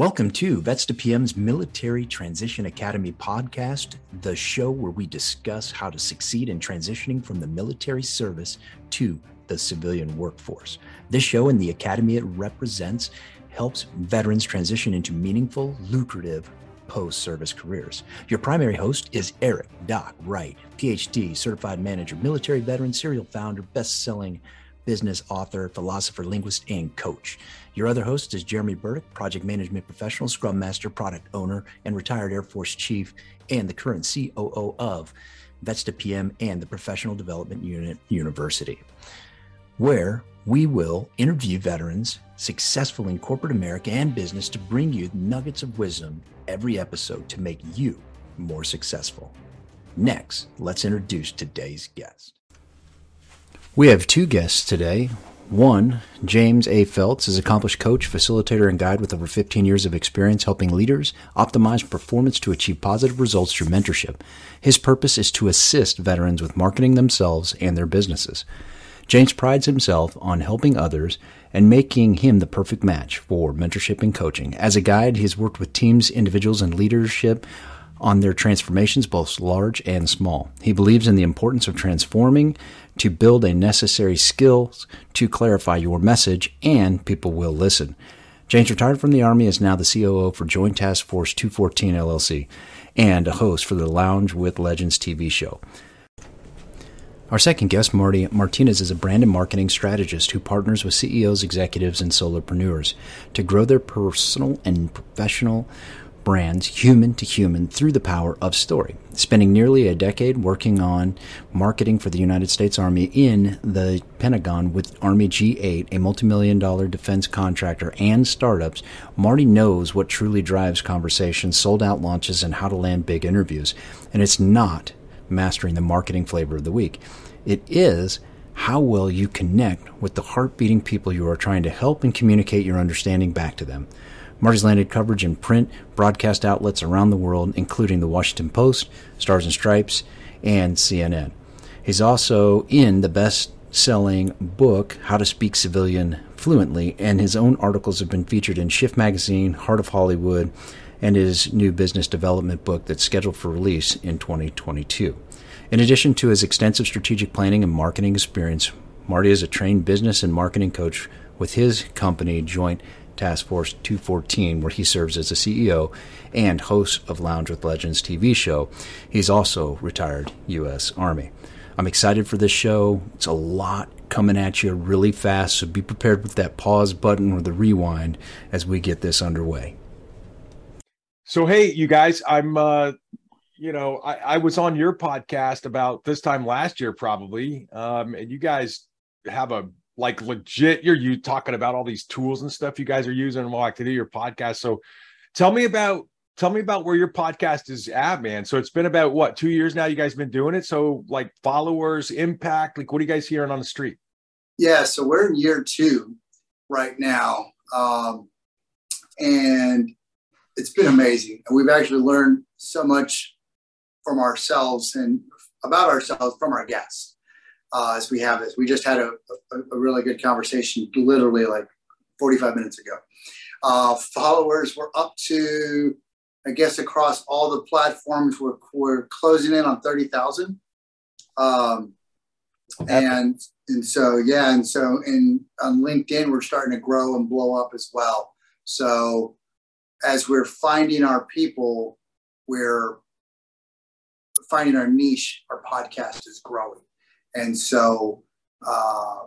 Welcome to Vets to PM's Military Transition Academy podcast, the show where we discuss how to succeed in transitioning from the military service to the civilian workforce. This show and the academy it represents helps veterans transition into meaningful, lucrative post service careers. Your primary host is Eric Doc Wright, PhD, certified manager, military veteran, serial founder, best selling business author, philosopher, linguist, and coach. Your other host is Jeremy Burdick, project management professional, scrum master, product owner, and retired Air Force chief, and the current COO of Vets to PM and the Professional Development Unit University, where we will interview veterans successful in corporate America and business to bring you nuggets of wisdom every episode to make you more successful. Next, let's introduce today's guest. We have two guests today. One, James A. Felts is accomplished coach, facilitator, and guide with over 15 years of experience helping leaders optimize performance to achieve positive results through mentorship. His purpose is to assist veterans with marketing themselves and their businesses. James prides himself on helping others and making him the perfect match for mentorship and coaching. As a guide, he has worked with teams, individuals, and leadership on their transformations, both large and small. He believes in the importance of transforming to build a necessary skills to clarify your message, and people will listen. James retired from the Army, is now the COO for Joint Task Force 214 LLC and a host for the Lounge with Legends TV show. Our second guest, Marty Martinez, is a brand and marketing strategist who partners with CEOs, executives, and solopreneurs to grow their personal and professional brands human to human through the power of story. Spending nearly a decade working on marketing for the United States Army in the Pentagon with Army G8, a multimillion dollar defense contractor, and startups, Marty knows what truly drives conversations, sold out launches, and how to land big interviews. And it's not mastering the marketing flavor of the week, it is how well you connect with the heart beating people you are trying to help and communicate your understanding back to them. Marty's landed coverage in print, broadcast outlets around the world, including the Washington Post, Stars and Stripes, and CNN. He's also in the best selling book, How to Speak Civilian Fluently, and his own articles have been featured in Shift Magazine, Heart of Hollywood, and his new business development book that's scheduled for release in 2022. In addition to his extensive strategic planning and marketing experience, Marty is a trained business and marketing coach with his company, Joint Task Force 214, where he serves as a CEO and host of Lounge with Legends TV show. He's also retired U.S. Army. I'm excited for this show. It's a lot coming at you really fast, so be prepared with that pause button or the rewind as we get this underway. So, hey, you guys, I'm, uh, you know, I, I was on your podcast about this time last year, probably, um, and you guys have a like legit you're you talking about all these tools and stuff you guys are using while I to do your podcast. So tell me about tell me about where your podcast is at, man. So it's been about what two years now. You guys been doing it. So like followers, impact, like what are you guys hearing on the street? Yeah, so we're in year two right now, um, and it's been amazing. And we've actually learned so much from ourselves and about ourselves from our guests uh, as we have this. We just had a, a, a, really good conversation literally like 45 minutes ago. Uh, followers were up to, I guess, across all the platforms, we're, we're closing in on 30,000. Um, and and so yeah and so in on linkedin we're starting to grow and blow up as well so as we're finding our people we're finding our niche our podcast is growing and so uh,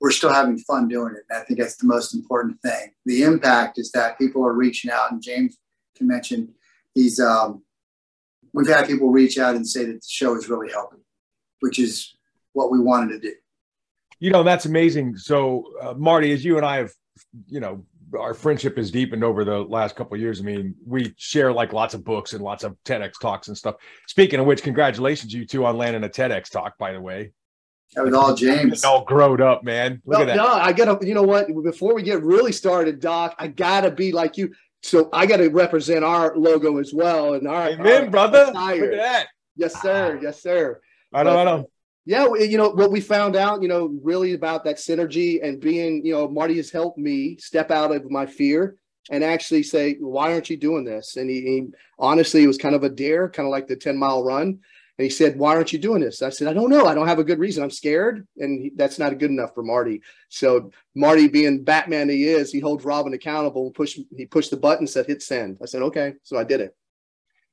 we're still having fun doing it. And I think that's the most important thing. The impact is that people are reaching out, and James can mention he's. Um, we've had people reach out and say that the show is really helping, which is what we wanted to do. You know, that's amazing. So, uh, Marty, as you and I have, you know, our friendship has deepened over the last couple years. I mean, we share like lots of books and lots of TEDx talks and stuff. Speaking of which, congratulations you two on landing a TEDx talk, by the way. That was all James. All grown up, man. Look no, at that. No, I gotta, you know what? Before we get really started, Doc, I gotta be like you. So I gotta represent our logo as well. And our Amen, our, brother. Our Look at that. Yes, sir. Ah. Yes, sir. I know, I know yeah, you know what we found out, you know, really about that synergy and being, you know, Marty has helped me step out of my fear and actually say, why aren't you doing this? And he, he honestly, it was kind of a dare, kind of like the 10 mile run. And he said, why aren't you doing this? I said, I don't know. I don't have a good reason. I'm scared. And he, that's not good enough for Marty. So Marty being Batman he is, he holds Robin accountable. Push, he pushed the button, said, hit send. I said, okay. So I did it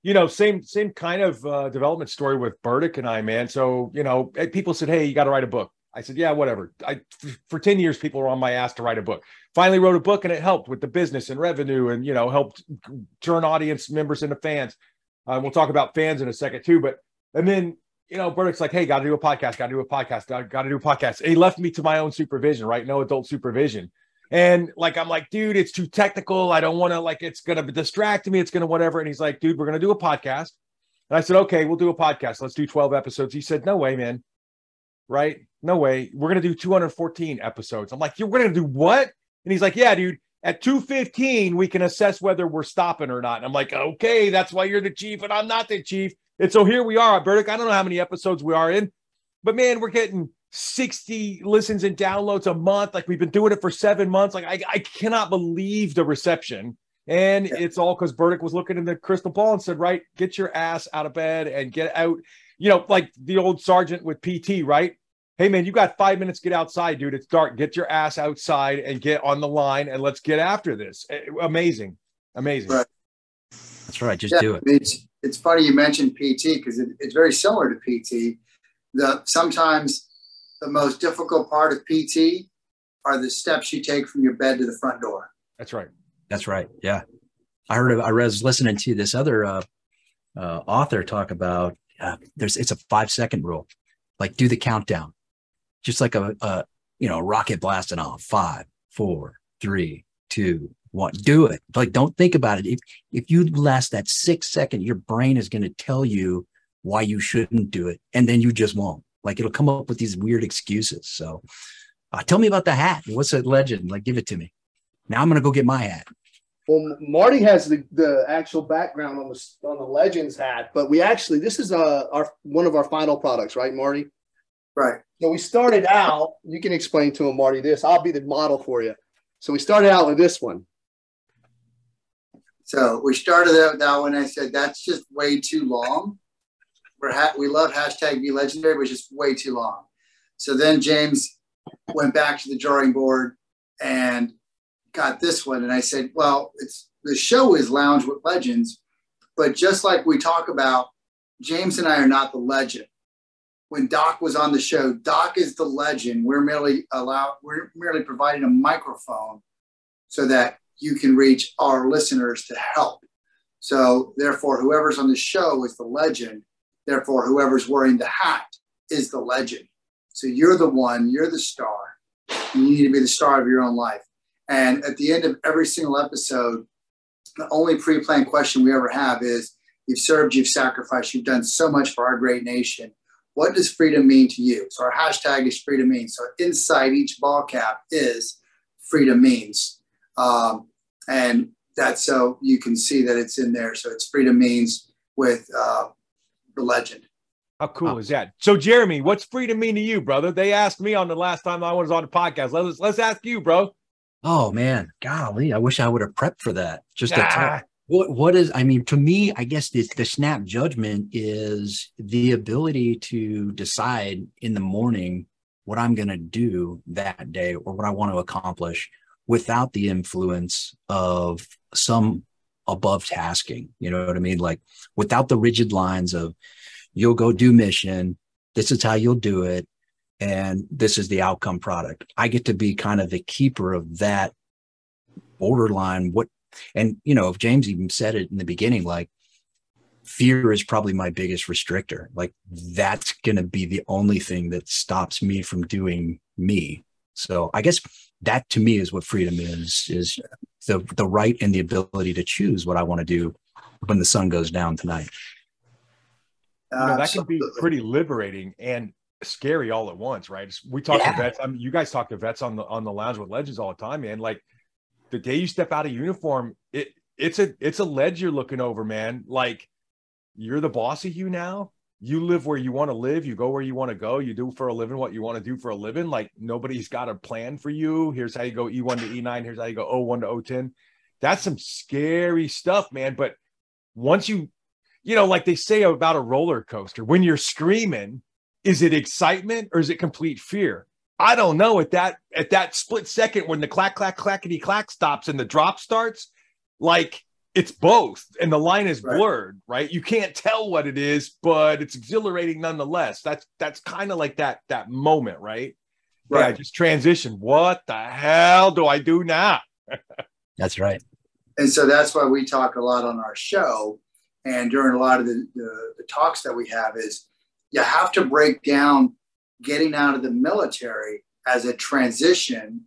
you know, same same kind of uh, development story with Burdick and I, man. So you know, people said, "Hey, you got to write a book." I said, "Yeah, whatever." I for ten years, people were on my ass to write a book. Finally, wrote a book, and it helped with the business and revenue, and you know, helped turn audience members into fans. Uh, we'll talk about fans in a second too, but and then you know, Burdick's like, "Hey, got to do a podcast. Got to do a podcast. Got to do a podcast." And he left me to my own supervision, right? No adult supervision. And like, I'm like, dude, it's too technical. I don't want to, like, it's going to distract me. It's going to whatever. And he's like, dude, we're going to do a podcast. And I said, okay, we'll do a podcast. Let's do 12 episodes. He said, no way, man. Right? No way. We're going to do 214 episodes. I'm like, you're going to do what? And he's like, yeah, dude, at 215, we can assess whether we're stopping or not. And I'm like, okay, that's why you're the chief and I'm not the chief. And so here we are, Burdick. I don't know how many episodes we are in, but man, we're getting 60 listens and downloads a month. Like we've been doing it for seven months. Like I, I cannot believe the reception. And yeah. it's all because Burdick was looking in the crystal ball and said, right, get your ass out of bed and get out. You know, like the old sergeant with PT, right? Hey man, you got five minutes. Get outside, dude. It's dark. Get your ass outside and get on the line and let's get after this. Eh, amazing, amazing. Right. That's right. Just yeah, do it. It's it's funny you mentioned PT because it, it's very similar to PT. The sometimes the most difficult part of PT are the steps you take from your bed to the front door. That's right. That's right. Yeah. I heard, of, I was listening to this other uh, uh, author talk about uh, there's, it's a five second rule. Like do the countdown, just like a, a you know, rocket blasting off five, four, three, two, one. Do it. Like, don't think about it. If, if you last that six second, your brain is going to tell you why you shouldn't do it. And then you just won't. Like it'll come up with these weird excuses. So uh, tell me about the hat. What's a legend? Like, give it to me. Now I'm going to go get my hat. Well, Marty has the, the actual background on the on the Legends hat, but we actually this is uh, our one of our final products, right, Marty? Right. So we started out. You can explain to him, Marty. This I'll be the model for you. So we started out with this one. So we started out with that one. I said that's just way too long we're ha- we love hashtag be legendary, which is way too long. So then James went back to the drawing board and got this one. And I said, well, it's the show is Lounge with Legends, but just like we talk about, James and I are not the legend. When Doc was on the show, Doc is the legend. We're merely allow we're merely providing a microphone so that you can reach our listeners to help. So therefore, whoever's on the show is the legend Therefore, whoever's wearing the hat is the legend. So you're the one, you're the star. You need to be the star of your own life. And at the end of every single episode, the only pre planned question we ever have is You've served, you've sacrificed, you've done so much for our great nation. What does freedom mean to you? So our hashtag is freedom means. So inside each ball cap is freedom means. Um, and that's so you can see that it's in there. So it's freedom means with uh, the legend. How cool is that? So, Jeremy, what's freedom mean to you, brother? They asked me on the last time I was on the podcast. Let's let's ask you, bro. Oh man, golly, I wish I would have prepped for that. Just ah. what what is? I mean, to me, I guess the, the snap judgment is the ability to decide in the morning what I'm going to do that day or what I want to accomplish without the influence of some above tasking. You know what I mean? Like without the rigid lines of you'll go do mission, this is how you'll do it, and this is the outcome product. I get to be kind of the keeper of that borderline. What and you know, if James even said it in the beginning, like fear is probably my biggest restrictor. Like that's going to be the only thing that stops me from doing me. So I guess that to me is what freedom is is the the right and the ability to choose what I want to do when the sun goes down tonight. You know, that can be pretty liberating and scary all at once, right? We talk yeah. to vets. I mean, you guys talk to vets on the on the lounge with legends all the time, man. Like the day you step out of uniform, it it's a it's a ledge you're looking over, man. Like you're the boss of you now you live where you want to live you go where you want to go you do for a living what you want to do for a living like nobody's got a plan for you here's how you go e1 to e9 here's how you go o1 to o10 that's some scary stuff, man. But once you, you know, like they say about a roller coaster, when you're screaming, is it excitement or is it complete fear? I don't know at that at that split second when the clack clack clackety clack stops and the drop starts, like it's both and the line is right. blurred, right? You can't tell what it is, but it's exhilarating nonetheless. That's that's kind of like that that moment, right? Right. Yeah, just transition. What the hell do I do now? that's right. And so that's why we talk a lot on our show and during a lot of the, the, the talks that we have is you have to break down getting out of the military as a transition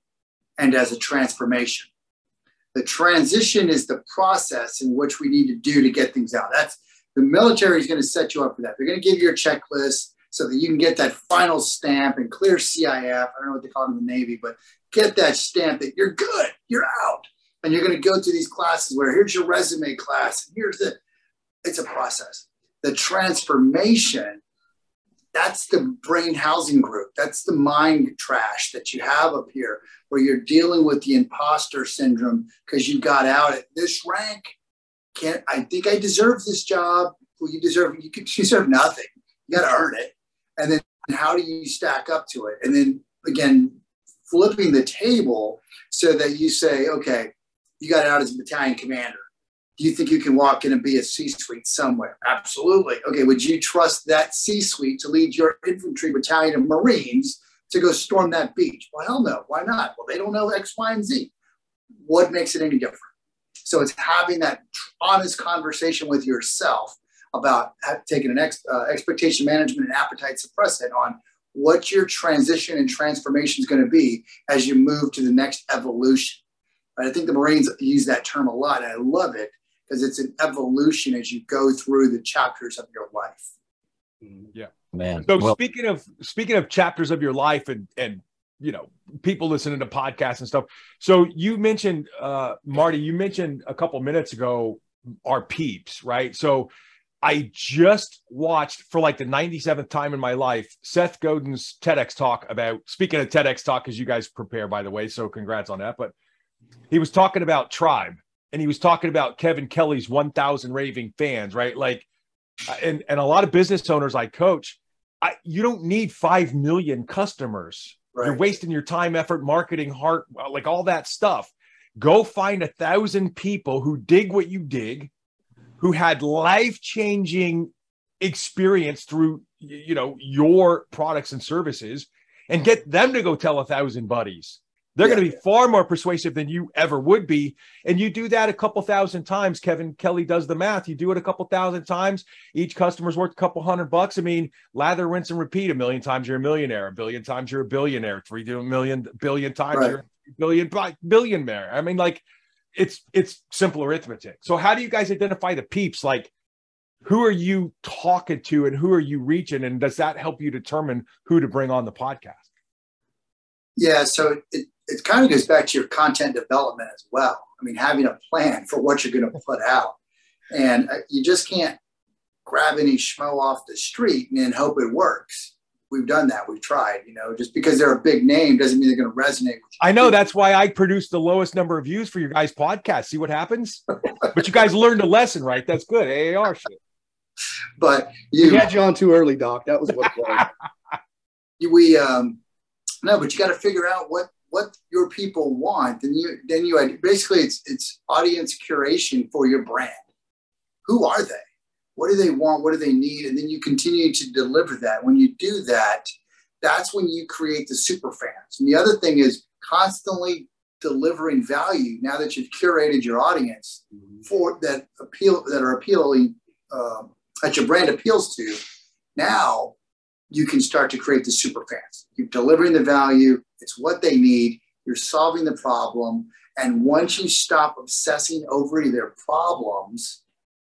and as a transformation. The transition is the process in which we need to do to get things out. That's the military is going to set you up for that. They're going to give you a checklist so that you can get that final stamp and clear CIF. I don't know what they call it in the Navy, but get that stamp that you're good, you're out. And you're going to go through these classes where here's your resume class, and here's the, it's a process. The transformation that's the brain housing group. That's the mind trash that you have up here, where you're dealing with the imposter syndrome because you got out at this rank. Can't I think I deserve this job? Well, you deserve you, could, deserve nothing. You got to earn it. And then how do you stack up to it? And then again, flipping the table so that you say, okay, you got out as a battalion commander do you think you can walk in and be a C-suite somewhere? Absolutely. Okay, would you trust that C-suite to lead your infantry battalion of Marines to go storm that beach? Well, hell no. Why not? Well, they don't know X, Y, and Z. What makes it any different? So it's having that honest conversation with yourself about taking an ex, uh, expectation management and appetite suppressant on what your transition and transformation is going to be as you move to the next evolution. I think the Marines use that term a lot, and I love it because it's an evolution as you go through the chapters of your life. Mm-hmm. Yeah, man. So well, speaking of speaking of chapters of your life and and you know people listening to podcasts and stuff. So you mentioned uh Marty, you mentioned a couple minutes ago our peeps, right? So I just watched for like the 97th time in my life Seth Godin's TEDx talk about speaking of TEDx talk as you guys prepare by the way, so congrats on that, but he was talking about tribe and he was talking about Kevin Kelly's 1000 raving fans, right? Like, and, and a lot of business owners I coach, I, you don't need 5 million customers. Right. You're wasting your time, effort, marketing, heart, uh, like all that stuff. Go find a thousand people who dig what you dig, who had life changing experience through, you know, your products and services and get them to go tell a thousand buddies they're yeah. going to be far more persuasive than you ever would be. And you do that a couple thousand times. Kevin Kelly does the math. You do it a couple thousand times. Each customer's worth a couple hundred bucks. I mean, lather, rinse, and repeat. A million times you're a millionaire. A billion times you're a billionaire. Three million billion times right. you're a billion billionaire. I mean, like it's it's simple arithmetic. So how do you guys identify the peeps? Like who are you talking to and who are you reaching? And does that help you determine who to bring on the podcast? Yeah, so it, it kind of goes back to your content development as well. I mean, having a plan for what you're going to put out. And uh, you just can't grab any schmo off the street and then hope it works. We've done that. We've tried, you know, just because they're a big name doesn't mean they're going to resonate with you. I know that's why I produced the lowest number of views for your guys' podcast. See what happens? but you guys learned a lesson, right? That's good. AAR shit. But you had you on too early, Doc. That was what we um no, but you got to figure out what what your people want. Then you then you basically it's it's audience curation for your brand. Who are they? What do they want? What do they need? And then you continue to deliver that. When you do that, that's when you create the super fans. And the other thing is constantly delivering value now that you've curated your audience mm-hmm. for that appeal that are appealing uh, that your brand appeals to now you can start to create the super fans. You're delivering the value, it's what they need, you're solving the problem. And once you stop obsessing over their problems,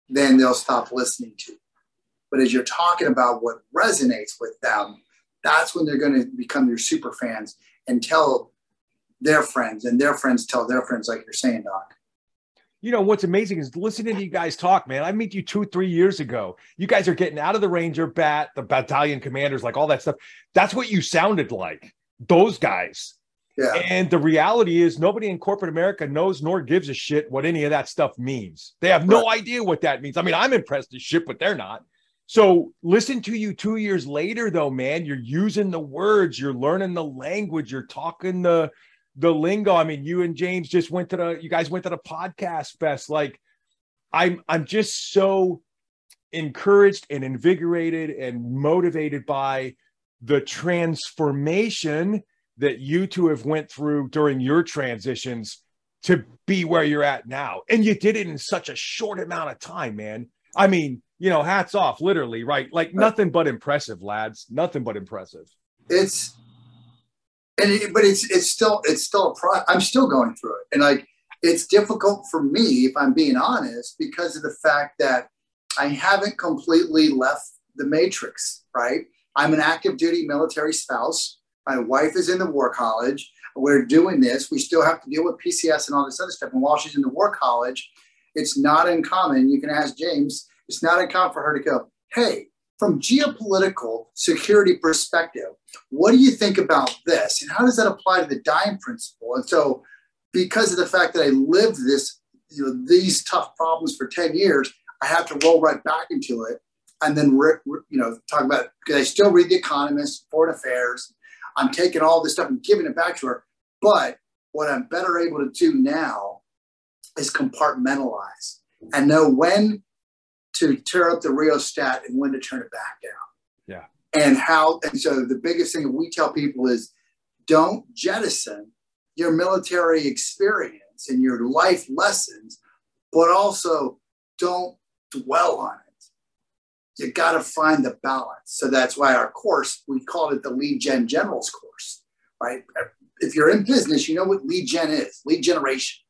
then they'll stop listening to you. But as you're talking about what resonates with them, that's when they're going to become your super fans and tell their friends, and their friends tell their friends, like you're saying, Doc you know what's amazing is listening to you guys talk man i met you two three years ago you guys are getting out of the ranger bat the battalion commanders like all that stuff that's what you sounded like those guys Yeah. And the reality is, nobody in corporate America knows nor gives a shit what any of that stuff means. They have no idea what that means. I mean, I'm impressed as shit, but they're not. So listen to you two years later, though, man. You're using the words, you're learning the language, you're talking the the lingo. I mean, you and James just went to the you guys went to the podcast fest. Like, I'm I'm just so encouraged and invigorated and motivated by the transformation that you two have went through during your transitions to be where you're at now. And you did it in such a short amount of time man. I mean you know hats off literally right? Like nothing but impressive lads. Nothing but impressive. It's and it, but it's it's still it's still a pro i'm still going through it and like it's difficult for me if i'm being honest because of the fact that i haven't completely left the matrix right i'm an active duty military spouse my wife is in the war college. We're doing this. We still have to deal with PCS and all this other stuff. And while she's in the war college, it's not uncommon. You can ask James. It's not uncommon for her to go, "Hey, from geopolitical security perspective, what do you think about this? And how does that apply to the Dime principle?" And so, because of the fact that I lived this, you know, these tough problems for ten years, I have to roll right back into it, and then you know talk about because I still read The Economist, Foreign Affairs, I'm taking all this stuff and giving it back to her. But what I'm better able to do now is compartmentalize and know when to tear up the rheostat and when to turn it back down. Yeah. And how, and so the biggest thing we tell people is don't jettison your military experience and your life lessons, but also don't dwell on it you got to find the balance. So that's why our course, we called it the lead gen generals course, right? If you're in business, you know what lead gen is lead generation.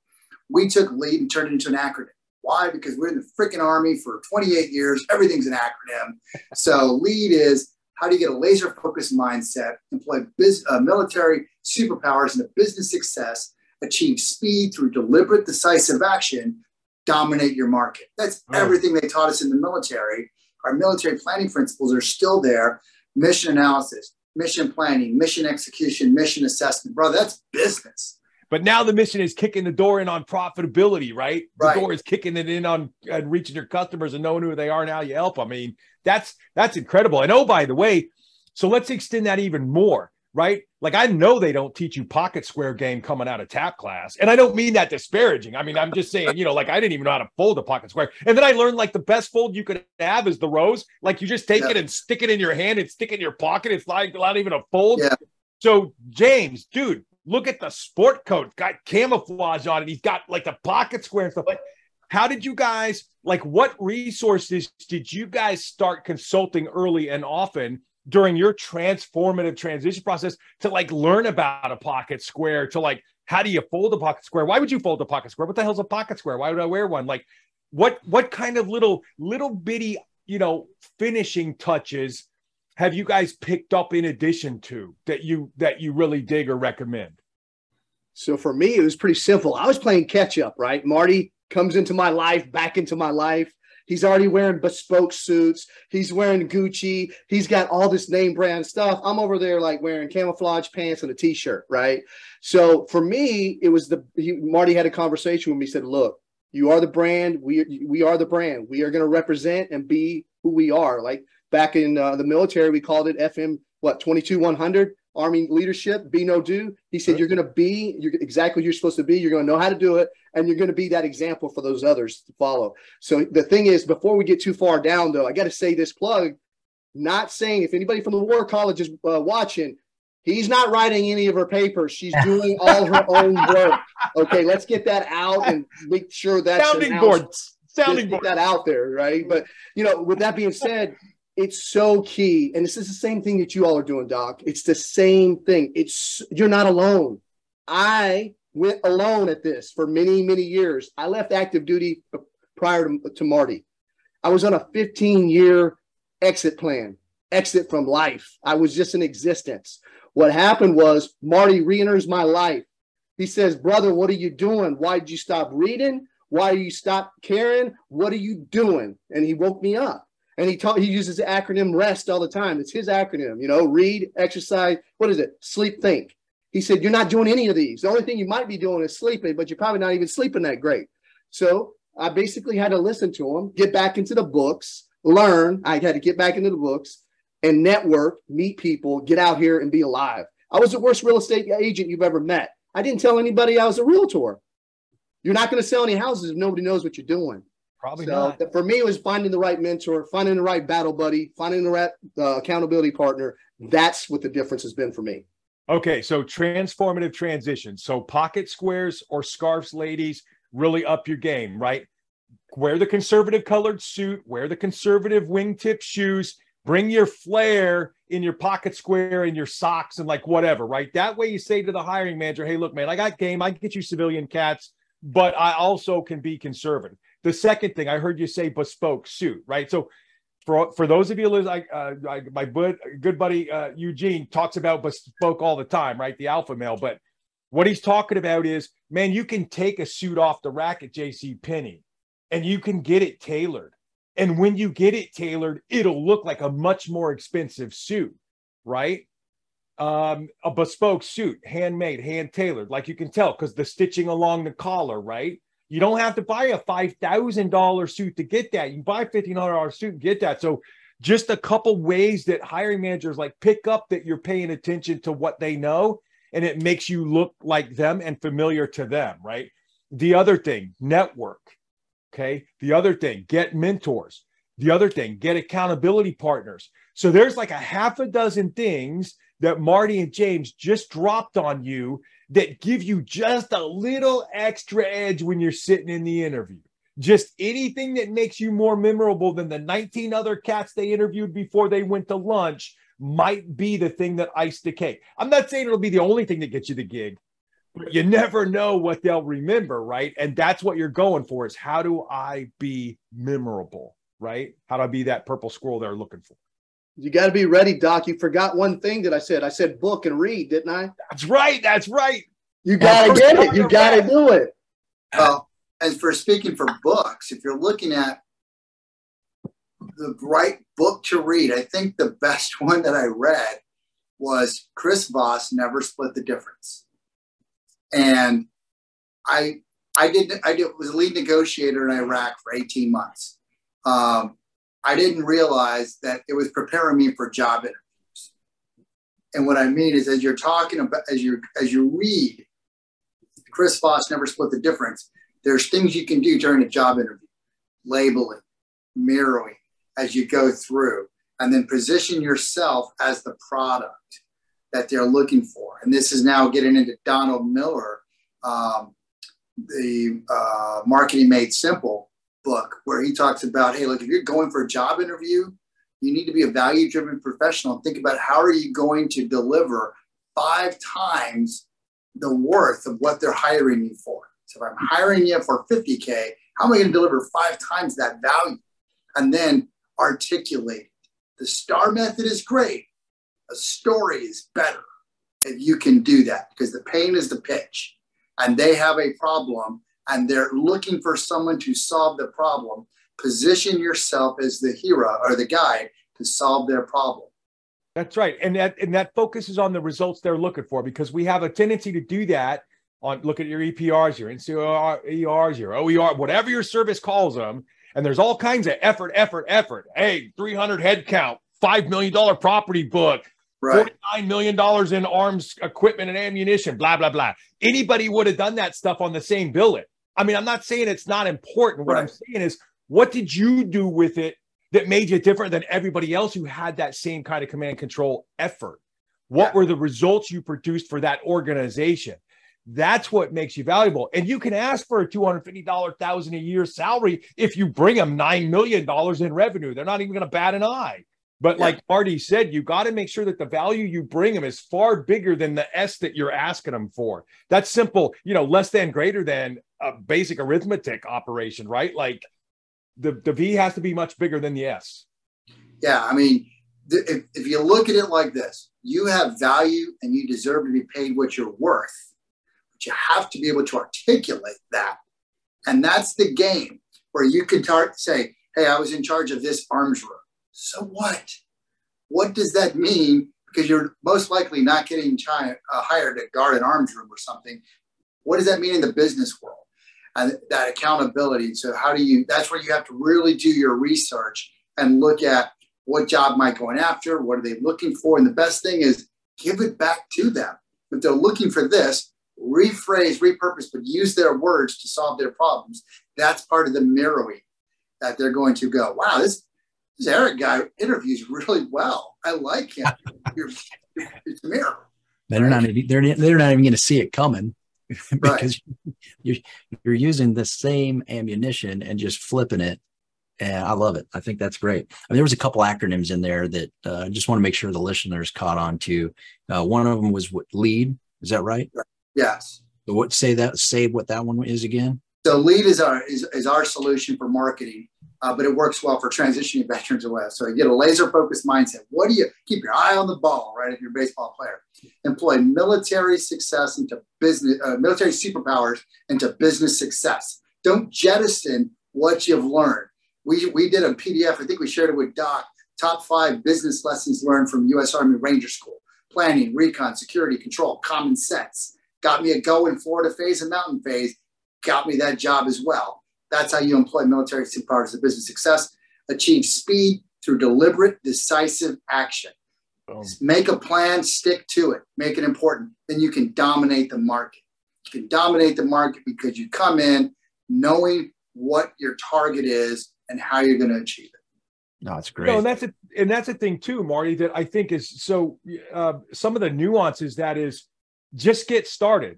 We took lead and turned it into an acronym. Why? Because we're in the freaking army for 28 years. Everything's an acronym. So lead is how do you get a laser focused mindset, employ biz, uh, military superpowers into business success, achieve speed through deliberate, decisive action, dominate your market. That's oh. everything they taught us in the military our military planning principles are still there. Mission analysis, mission planning, mission execution, mission assessment. Bro, that's business. But now the mission is kicking the door in on profitability, right? The right. door is kicking it in on uh, reaching your customers and knowing who they are. Now you help. I mean, that's that's incredible. And oh, by the way, so let's extend that even more right? Like I know they don't teach you pocket square game coming out of tap class. And I don't mean that disparaging. I mean, I'm just saying, you know, like I didn't even know how to fold a pocket square. And then I learned like the best fold you could have is the rose. Like you just take yeah. it and stick it in your hand and stick it in your pocket. It's like not even a fold. Yeah. So James, dude, look at the sport coat. Got camouflage on it. He's got like the pocket square and stuff. Like, how did you guys like what resources did you guys start consulting early and often during your transformative transition process to like learn about a pocket square to like how do you fold a pocket square why would you fold a pocket square what the hell's a pocket square why would i wear one like what what kind of little little bitty you know finishing touches have you guys picked up in addition to that you that you really dig or recommend so for me it was pretty simple i was playing catch up right marty comes into my life back into my life He's already wearing bespoke suits. He's wearing Gucci. He's got all this name brand stuff. I'm over there like wearing camouflage pants and a t-shirt, right? So for me, it was the he, Marty had a conversation with me. Said, "Look, you are the brand. We we are the brand. We are going to represent and be who we are. Like back in uh, the military, we called it FM what 22 100 army leadership, be know do. He said, You're going to be you're exactly you're supposed to be. You're going to know how to do it, and you're going to be that example for those others to follow. So the thing is, before we get too far down, though, I got to say this plug. Not saying if anybody from the War College is uh, watching, he's not writing any of her papers. She's doing all her own work. Okay, let's get that out and make sure that's sounding boards. Sounding board. that out there, right? But you know, with that being said, it's so key. And this is the same thing that you all are doing, Doc. It's the same thing. It's you're not alone. I went alone at this for many, many years. I left active duty prior to, to Marty. I was on a 15 year exit plan, exit from life. I was just in existence. What happened was Marty re enters my life. He says, Brother, what are you doing? Why did you stop reading? Why you stop caring? What are you doing? And he woke me up and he taught he uses the acronym rest all the time it's his acronym you know read exercise what is it sleep think He said, You're not doing any of these. The only thing you might be doing is sleeping, but you're probably not even sleeping that great. So I basically had to listen to him, get back into the books, learn. I had to get back into the books and network, meet people, get out here and be alive. I was the worst real estate agent you've ever met. I didn't tell anybody I was a realtor. You're not going to sell any houses if nobody knows what you're doing. Probably so not. For me, it was finding the right mentor, finding the right battle buddy, finding the right uh, accountability partner. That's what the difference has been for me. Okay, so transformative transition. So pocket squares or scarves, ladies, really up your game, right? Wear the conservative colored suit, wear the conservative wingtip shoes, bring your flair in your pocket square and your socks and like whatever, right? That way you say to the hiring manager, hey, look, man, I got game, I get you civilian cats, but I also can be conservative. The second thing I heard you say bespoke suit, right? So for for those of you like uh, my good good buddy uh, Eugene talks about bespoke all the time, right? The alpha male, but what he's talking about is, man, you can take a suit off the rack at J.C. Penney, and you can get it tailored. And when you get it tailored, it'll look like a much more expensive suit, right? Um, a bespoke suit, handmade, hand tailored, like you can tell because the stitching along the collar, right? You don't have to buy a $5,000 suit to get that. You buy a $1,500 suit and get that. So, just a couple ways that hiring managers like pick up that you're paying attention to what they know and it makes you look like them and familiar to them, right? The other thing, network. Okay. The other thing, get mentors. The other thing, get accountability partners. So there's like a half a dozen things that Marty and James just dropped on you that give you just a little extra edge when you're sitting in the interview. Just anything that makes you more memorable than the 19 other cats they interviewed before they went to lunch might be the thing that iced the cake. I'm not saying it'll be the only thing that gets you the gig, but you never know what they'll remember, right? And that's what you're going for is how do I be memorable, right? How do I be that purple squirrel they're looking for? You got to be ready, Doc. You forgot one thing that I said. I said book and read, didn't I? That's right. That's right. You got to get it. You got to do it. Well, as for speaking for books, if you're looking at the right book to read, I think the best one that I read was Chris Voss Never Split the Difference. And I I did I did was a lead negotiator in Iraq for 18 months. Um, I didn't realize that it was preparing me for job interviews. And what I mean is, as you're talking about, as you as you read, Chris Voss never split the difference. There's things you can do during a job interview, labeling, mirroring as you go through, and then position yourself as the product that they're looking for. And this is now getting into Donald Miller, um, the uh, Marketing Made Simple book where he talks about, hey, look, if you're going for a job interview, you need to be a value driven professional think about how are you going to deliver five times the worth of what they're hiring you for. So if I'm hiring you for 50K, how am I going to deliver five times that value? And then articulate. The STAR method is great. A story is better if you can do that because the pain is the pitch and they have a problem and they're looking for someone to solve the problem, position yourself as the hero or the guide to solve their problem. That's right. And that and that focuses on the results they're looking for because we have a tendency to do that on look at your EPRs, your NCOERs, your OER, whatever your service calls them. And there's all kinds of effort, effort, effort. Hey, 300 head count, $5 million property book, right. $49 million in arms equipment and ammunition, blah, blah, blah. Anybody would have done that stuff on the same billet. I mean, I'm not saying it's not important. What right. I'm saying is, what did you do with it that made you different than everybody else who had that same kind of command control effort? What yeah. were the results you produced for that organization? That's what makes you valuable. And you can ask for a $250,000 a year salary if you bring them $9 million in revenue. They're not even going to bat an eye. But yeah. like Marty said, you got to make sure that the value you bring them is far bigger than the S that you're asking them for. That's simple, you know, less than greater than a basic arithmetic operation, right? Like the, the V has to be much bigger than the S. Yeah. I mean, th- if, if you look at it like this, you have value and you deserve to be paid what you're worth, but you have to be able to articulate that. And that's the game where you can tar- say, Hey, I was in charge of this arms room so what? What does that mean because you're most likely not getting uh, hired at guard an arms room or something. What does that mean in the business world? And that accountability. So how do you? That's where you have to really do your research and look at what job am I going after? What are they looking for? And the best thing is give it back to them. If they're looking for this, rephrase, repurpose, but use their words to solve their problems. That's part of the mirroring that they're going to go, wow, this, this Eric guy interviews really well. I like him. you're, it's a mirror. They're not they're they're not even going to see it coming because right. you're you're using the same ammunition and just flipping it. And I love it. I think that's great. I mean, there was a couple acronyms in there that uh, I just want to make sure the listeners caught on to. Uh, one of them was what, lead. Is that right? Yes. So what say that? Say what that one is again. So lead is our is, is our solution for marketing, uh, but it works well for transitioning veterans away. So you get a laser focused mindset. What do you keep your eye on the ball, right? If you're a baseball player, employ military success into business, uh, military superpowers into business success. Don't jettison what you've learned. We we did a PDF. I think we shared it with Doc. Top five business lessons learned from U.S. Army Ranger School: planning, recon, security, control, common sense. Got me a go in Florida phase and mountain phase got me that job as well. That's how you employ military superpowers of business success. Achieve speed through deliberate, decisive action. Boom. Make a plan, stick to it, make it important. Then you can dominate the market. You can dominate the market because you come in knowing what your target is and how you're going to achieve it. No, it's great. No, and that's a, and that's a thing too, Marty. That I think is so. Uh, some of the nuances that is just get started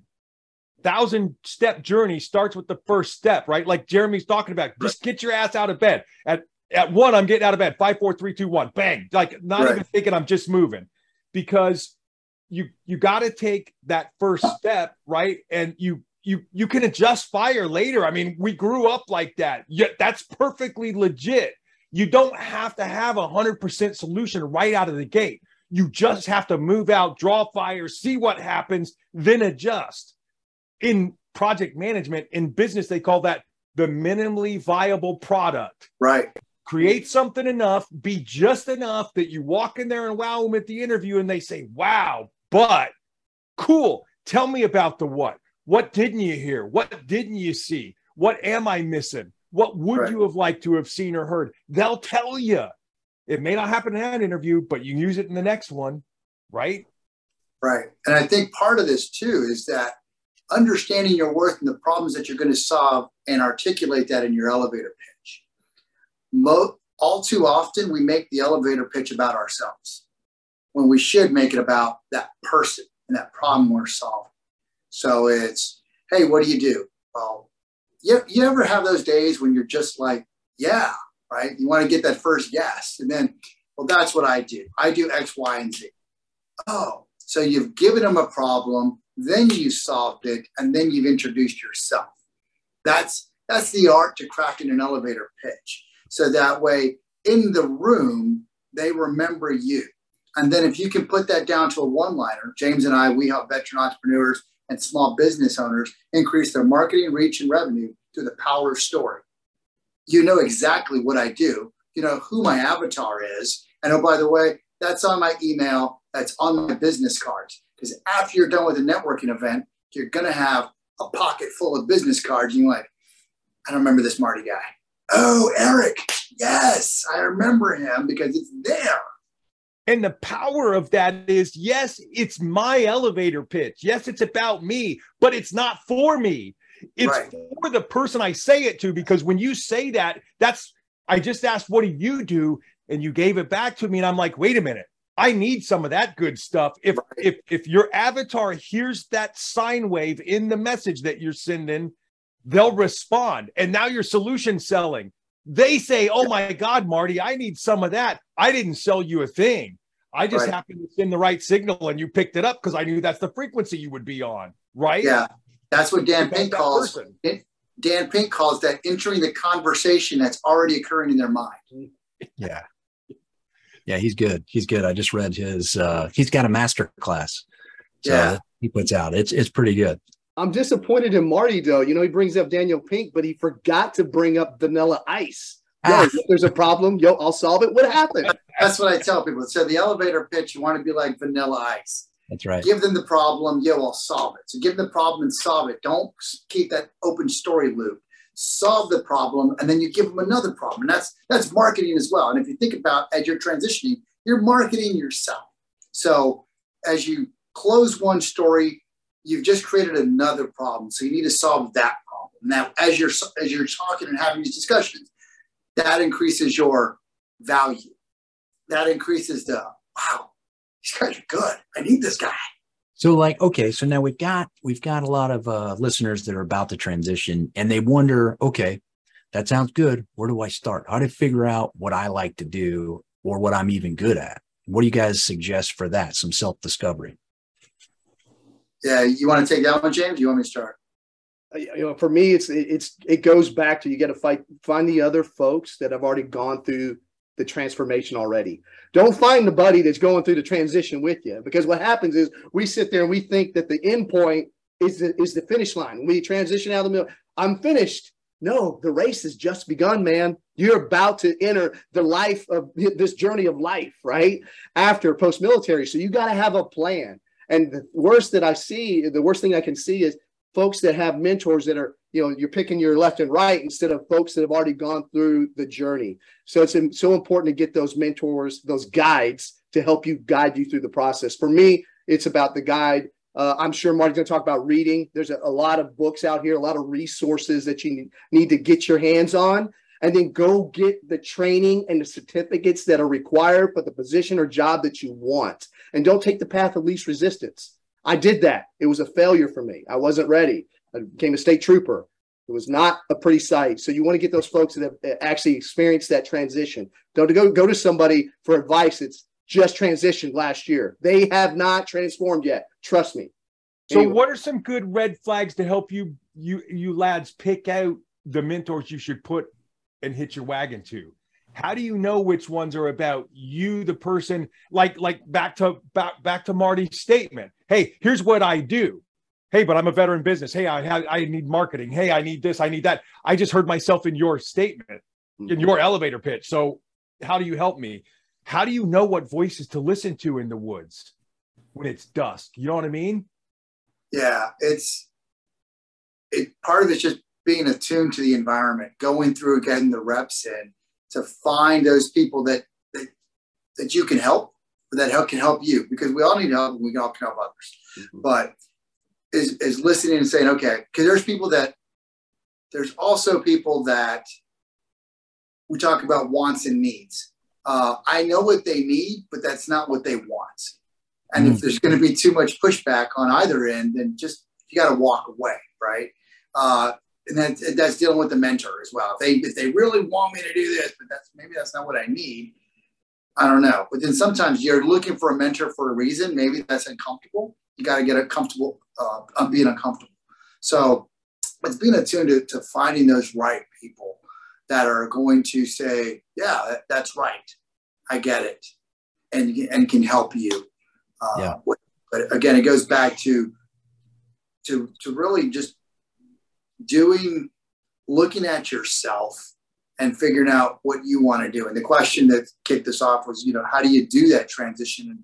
thousand step journey starts with the first step, right? Like Jeremy's talking about, just get your ass out of bed. At at one, I'm getting out of bed. Five, four, three, two, one. Bang. Like not right. even thinking I'm just moving. Because you you got to take that first step, right? And you you you can adjust fire later. I mean, we grew up like that. Yeah, that's perfectly legit. You don't have to have a hundred percent solution right out of the gate. You just have to move out, draw fire, see what happens, then adjust in project management in business they call that the minimally viable product. Right. Create something enough be just enough that you walk in there and wow them at the interview and they say wow but cool. Tell me about the what. What didn't you hear? What didn't you see? What am i missing? What would right. you have liked to have seen or heard? They'll tell you it may not happen in that interview but you use it in the next one right? Right. And i think part of this too is that understanding your worth and the problems that you're going to solve and articulate that in your elevator pitch. Mo- all too often, we make the elevator pitch about ourselves when we should make it about that person and that problem we're solving. So it's, hey, what do you do? Well, you, you ever have those days when you're just like, yeah, right? You want to get that first yes. And then, well, that's what I do. I do X, Y, and Z. Oh, so you've given them a problem then you solved it, and then you've introduced yourself. That's that's the art to crafting an elevator pitch. So that way, in the room, they remember you. And then if you can put that down to a one-liner, James and I, we help veteran entrepreneurs and small business owners increase their marketing reach and revenue through the power of story. You know exactly what I do. You know who my avatar is. And oh, by the way, that's on my email. That's on my business cards. Because after you're done with a networking event, you're going to have a pocket full of business cards. And you're like, I don't remember this Marty guy. Oh, Eric. Yes, I remember him because it's there. And the power of that is yes, it's my elevator pitch. Yes, it's about me, but it's not for me. It's right. for the person I say it to because when you say that, that's I just asked, what do you do? And you gave it back to me. And I'm like, wait a minute. I need some of that good stuff. If if if your avatar hears that sine wave in the message that you're sending, they'll respond. And now you're solution selling. They say, "Oh my God, Marty, I need some of that." I didn't sell you a thing. I just right. happened to send the right signal, and you picked it up because I knew that's the frequency you would be on. Right? Yeah, that's what Dan Pink calls. Dan Pink calls that entering the conversation that's already occurring in their mind. Yeah yeah, he's good. He's good. I just read his. uh He's got a master class. So yeah, he puts out. It's it's pretty good. I'm disappointed in Marty though. You know, he brings up Daniel Pink, but he forgot to bring up Vanilla Ice. Ah. Yo, if there's a problem, yo, I'll solve it. What happened? that's what I tell people. So the elevator pitch, you want to be like vanilla ice. That's right. Give them the problem, yeah, well, solve it. So give them the problem and solve it. Don't keep that open story loop. Solve the problem, and then you give them another problem. And that's that's marketing as well. And if you think about as you're transitioning, you're marketing yourself. So as you close one story, you've just created another problem. So you need to solve that problem. Now, as you're as you're talking and having these discussions, that increases your value. That increases the wow, these guys are good. I need this guy. So like, okay, so now we've got we've got a lot of uh, listeners that are about to transition and they wonder, okay, that sounds good. Where do I start? How to figure out what I like to do or what I'm even good at? What do you guys suggest for that? Some self-discovery. Yeah, you want to take that one, James? You want me to start? Uh, you know, for me, it's it's it goes back to you got to fight find the other folks that have already gone through the transformation already. Don't find the buddy that's going through the transition with you because what happens is we sit there and we think that the end point is the, is the finish line. We transition out of the middle. I'm finished. No, the race has just begun, man. You're about to enter the life of this journey of life, right? After post military. So you got to have a plan. And the worst that I see, the worst thing I can see is folks that have mentors that are, you know, you're picking your left and right instead of folks that have already gone through the journey. So it's so important to get those mentors, those guides to help you guide you through the process. For me, it's about the guide. Uh, I'm sure Marty's going to talk about reading. There's a, a, lot of books out here, a lot of resources that you need to get your hands on, and then go get the training and the certificates that are required for the position or job that you want. And don't take the path of least resistance. I did that. It was a failure for me. I wasn't ready. I became a state trooper. It was not a pretty sight. So you want to get those folks that have actually experienced that transition. Don't go go to somebody for advice that's just transitioned last year. They have not transformed yet. Trust me. So anyway. what are some good red flags to help you you you lads pick out the mentors you should put and hit your wagon to? how do you know which ones are about you the person like like back to back back to marty's statement hey here's what i do hey but i'm a veteran business. Hey i i need marketing. Hey i need this i need that. I just heard myself in your statement in mm-hmm. your elevator pitch. So how do you help me? How do you know what voices to listen to in the woods when it's dusk? You know what i mean? Yeah it's it part of it's just being attuned to the environment going through getting the reps in to find those people that that, that you can help that help can help you because we all need help and we all can help others. Mm-hmm. But is is listening and saying, okay, because there's people that there's also people that we talk about wants and needs. Uh, I know what they need, but that's not what they want. And mm-hmm. if there's going to be too much pushback on either end, then just you got to walk away, right? Uh, and that, that's dealing with the mentor as well. If they if they really want me to do this, but that's maybe that's not what I need. I don't know. But then sometimes you're looking for a mentor for a reason. Maybe that's uncomfortable. You got to get a comfortable uh, being uncomfortable. So it's being attuned to, to finding those right people that are going to say, yeah, that's right. I get it. And, and can help you. Uh, yeah. But again, it goes back to, to, to really just doing looking at yourself and figuring out what you want to do. And the question that kicked us off was, you know, how do you do that transition? And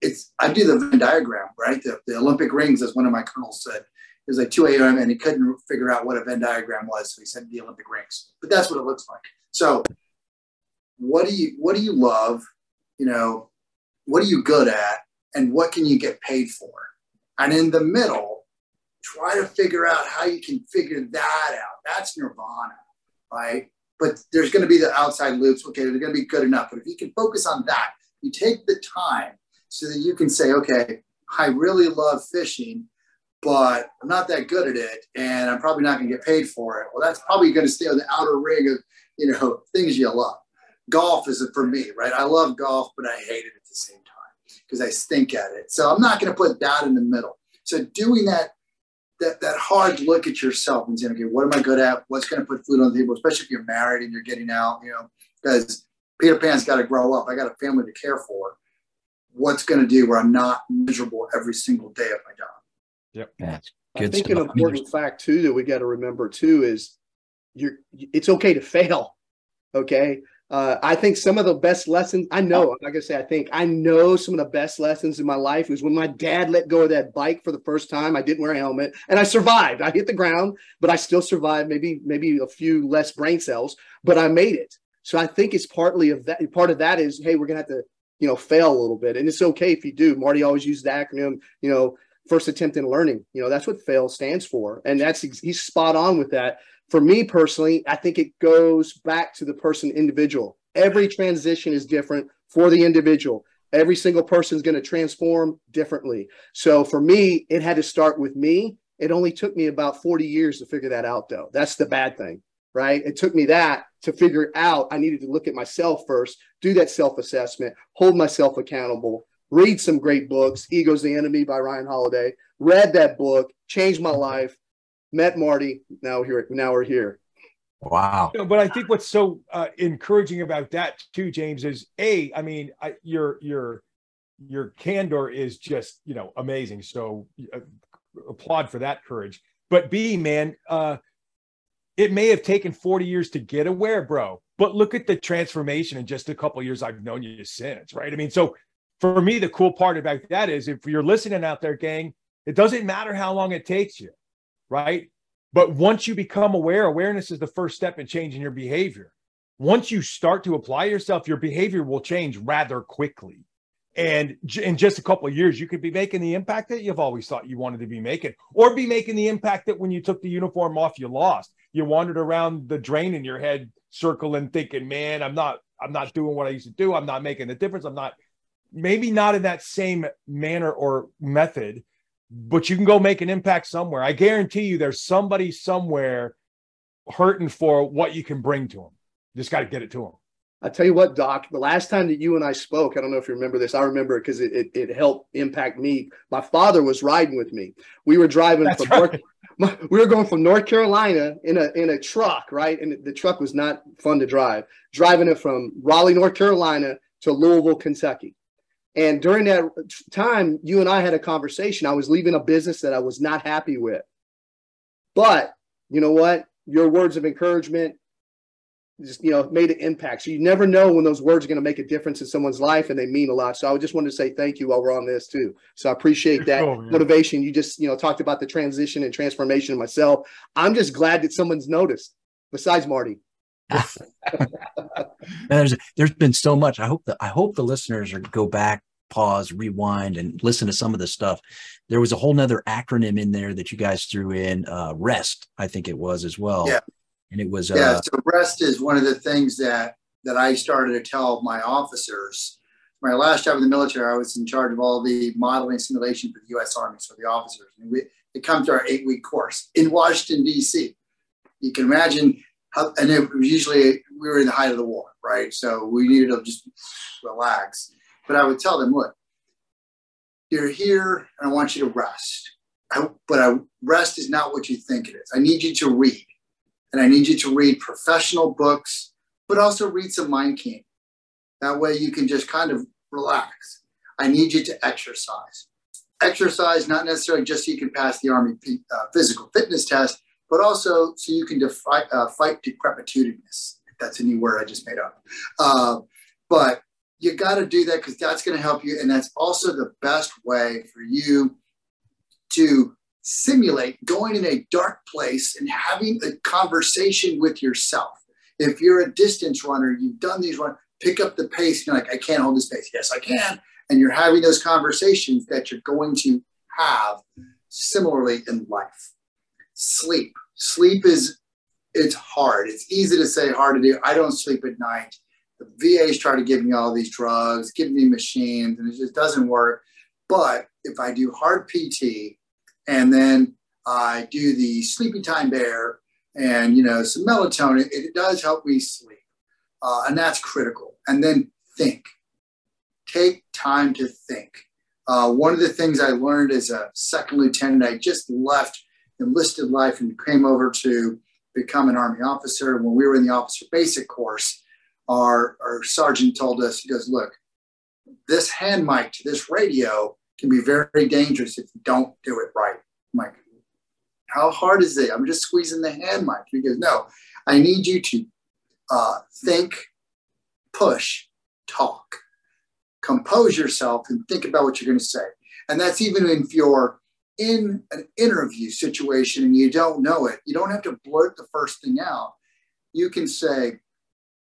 it's I do the Venn diagram, right? The, the Olympic rings, as one of my colonels said, it was like 2 a.m. and he couldn't figure out what a Venn diagram was, so he said the Olympic rings. But that's what it looks like. So, what do you what do you love? You know, what are you good at, and what can you get paid for? And in the middle, try to figure out how you can figure that out. That's nirvana, right? But there's going to be the outside loops. Okay, they're going to be good enough. But if you can focus on that, you take the time so that you can say, okay, I really love fishing, but I'm not that good at it, and I'm probably not going to get paid for it. Well, that's probably going to stay on the outer ring of you know things you love. Golf is for me, right? I love golf, but I hate it at the same time because I stink at it. So I'm not going to put that in the middle. So doing that that, that hard look at yourself and saying, okay, what am I good at? What's going to put food on the table, especially if you're married and you're getting out, you know, because Peter Pan's got to grow up. I got a family to care for. What's going to do where I'm not miserable every single day of my job? Yep. That's good. I think stuff. an important fact too that we got to remember too is you're it's okay to fail. Okay. Uh, I think some of the best lessons I know, I'm not gonna say I think I know some of the best lessons in my life was when my dad let go of that bike for the first time. I didn't wear a helmet and I survived. I hit the ground, but I still survived, maybe, maybe a few less brain cells, but I made it. So I think it's partly of that part of that is hey, we're gonna have to, you know, fail a little bit. And it's okay if you do. Marty always used the acronym, you know, first attempt in learning. You know, that's what fail stands for. And that's he's spot on with that for me personally, I think it goes back to the person individual. Every transition is different for the individual. Every single person is going to transform differently. So for me, it had to start with me. It only took me about 40 years to figure that out, though. That's the bad thing, right? It took me that to figure out I needed to look at myself first, do that self assessment, hold myself accountable, read some great books. Ego's the Enemy by Ryan Holiday. Read that book, changed my life, met Marty. Now here, now we're here. Wow. You know, but I think what's so uh, encouraging about that too, James, is a. I mean, I, your your your candor is just you know amazing. So uh, applaud for that courage. But B, man, uh, it may have taken 40 years to get aware, bro. But look at the transformation in just a couple years I've known you since, right? I mean, so for me, the cool part about that is if you're listening out there, gang, it doesn't matter how long it takes you right? But once you become aware, awareness is the first step in changing your behavior. Once you start to apply yourself, your behavior will change rather quickly. And in just a couple of years, you could be making the impact that you've always thought you wanted to be making, or be making the impact that when you took the uniform off, you lost. You wandered around the drain in your head, circling, thinking, "Man, I'm not, I'm not doing what I used to do. I'm not making the difference. I'm not, maybe not in that same manner or method, but you can go make an impact somewhere. I guarantee you there's somebody somewhere hurting for what you can bring to them. just got to get it to them. I tell you what, Doc, the last time that you and I spoke, I don't know if you remember this. I remember it because it, it, it, helped impact me. My father was riding with me. We were driving That's from right. North, we were going from North Carolina in a in a truck, right? And the truck was not fun to drive. Driving it from Raleigh, North Carolina to Louisville, Kentucky. And during that time, you and I had a conversation. I was leaving a business that I was not happy with. But you know what? Your words of encouragement just you know made an impact. So you never know when those words are going to make a difference in someone's life and they mean a lot. So I just wanted to say thank you while we're on this too. So I appreciate that oh, motivation. You just you know talked about the transition and transformation of myself. I'm just glad that someone's noticed besides Marty. there's there's been so much. I hope that I hope the listeners are go back, pause, rewind, and listen to some of the stuff. There was a whole nother acronym in there that you guys threw in, uh, REST, I think it was as well. Yeah. And it was yeah. Uh, so REST is one of the things that that I started to tell my officers. My last job in the military, I was in charge of all the modeling simulation for the U.S. Army, so the officers. And we, it comes to our eight-week course in Washington D.C. You can imagine and it was usually we were in the height of the war, right? So we needed to just relax. But I would tell them, look, you're here and I want you to rest. I, but I, rest is not what you think it is. I need you to read. And I need you to read professional books, but also read some Mind King. That way you can just kind of relax. I need you to exercise. Exercise, not necessarily just so you can pass the Army uh, physical fitness test, but also so you can defi- uh, fight decrepitudinous. That's a new word I just made up. Uh, but you got to do that because that's going to help you. And that's also the best way for you to simulate going in a dark place and having a conversation with yourself. If you're a distance runner, you've done these runs, pick up the pace. You're like, I can't hold this pace. Yes, I can. And you're having those conversations that you're going to have similarly in life sleep. Sleep is it's hard. It's easy to say, hard to do. I don't sleep at night. The VAs try to give me all these drugs, give me machines, and it just doesn't work. But if I do hard PT and then I do the sleepy time bear and you know some melatonin, it does help me sleep, uh, and that's critical. And then think. Take time to think. Uh, one of the things I learned as a second lieutenant, I just left enlisted life and came over to become an Army officer. When we were in the officer basic course, our, our sergeant told us, he goes, look, this hand mic to this radio can be very dangerous if you don't do it right. I'm like, how hard is it? I'm just squeezing the hand mic. He goes, no, I need you to uh, think push, talk. Compose yourself and think about what you're going to say. And that's even if you're in an interview situation and you don't know it, you don't have to blurt the first thing out. You can say,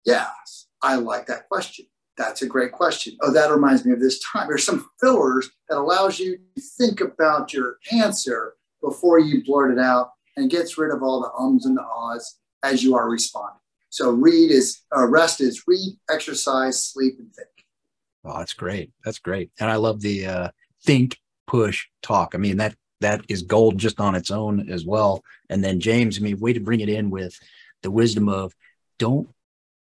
Yes, I like that question. That's a great question. Oh, that reminds me of this time. There's some fillers that allows you to think about your answer before you blurt it out and gets rid of all the ums and the ahs as you are responding. So read is uh, rest is read, exercise, sleep, and think. Oh, that's great. That's great. And I love the uh, think, push, talk. I mean that that is gold just on its own as well. And then James, I mean, way to bring it in with the wisdom of don't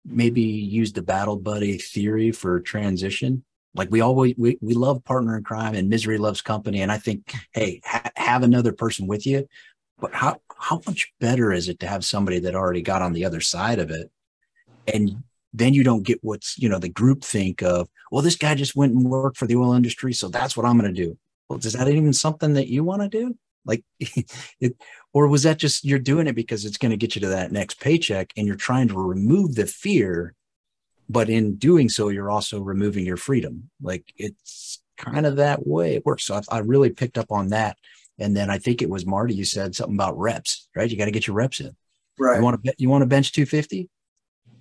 maybe use the battle buddy theory for transition. Like we always we, we love partner in crime and misery loves company. And I think, hey, ha- have another person with you. But how how much better is it to have somebody that already got on the other side of it? And then you don't get what's, you know, the group think of, well, this guy just went and worked for the oil industry. So that's what I'm going to do. Well, is that even something that you want to do? Like, it, or was that just you're doing it because it's going to get you to that next paycheck and you're trying to remove the fear, but in doing so, you're also removing your freedom. Like it's kind of that way it works. So I, I really picked up on that. And then I think it was Marty, you said something about reps, right? You got to get your reps in. Right. You want to you want to bench 250?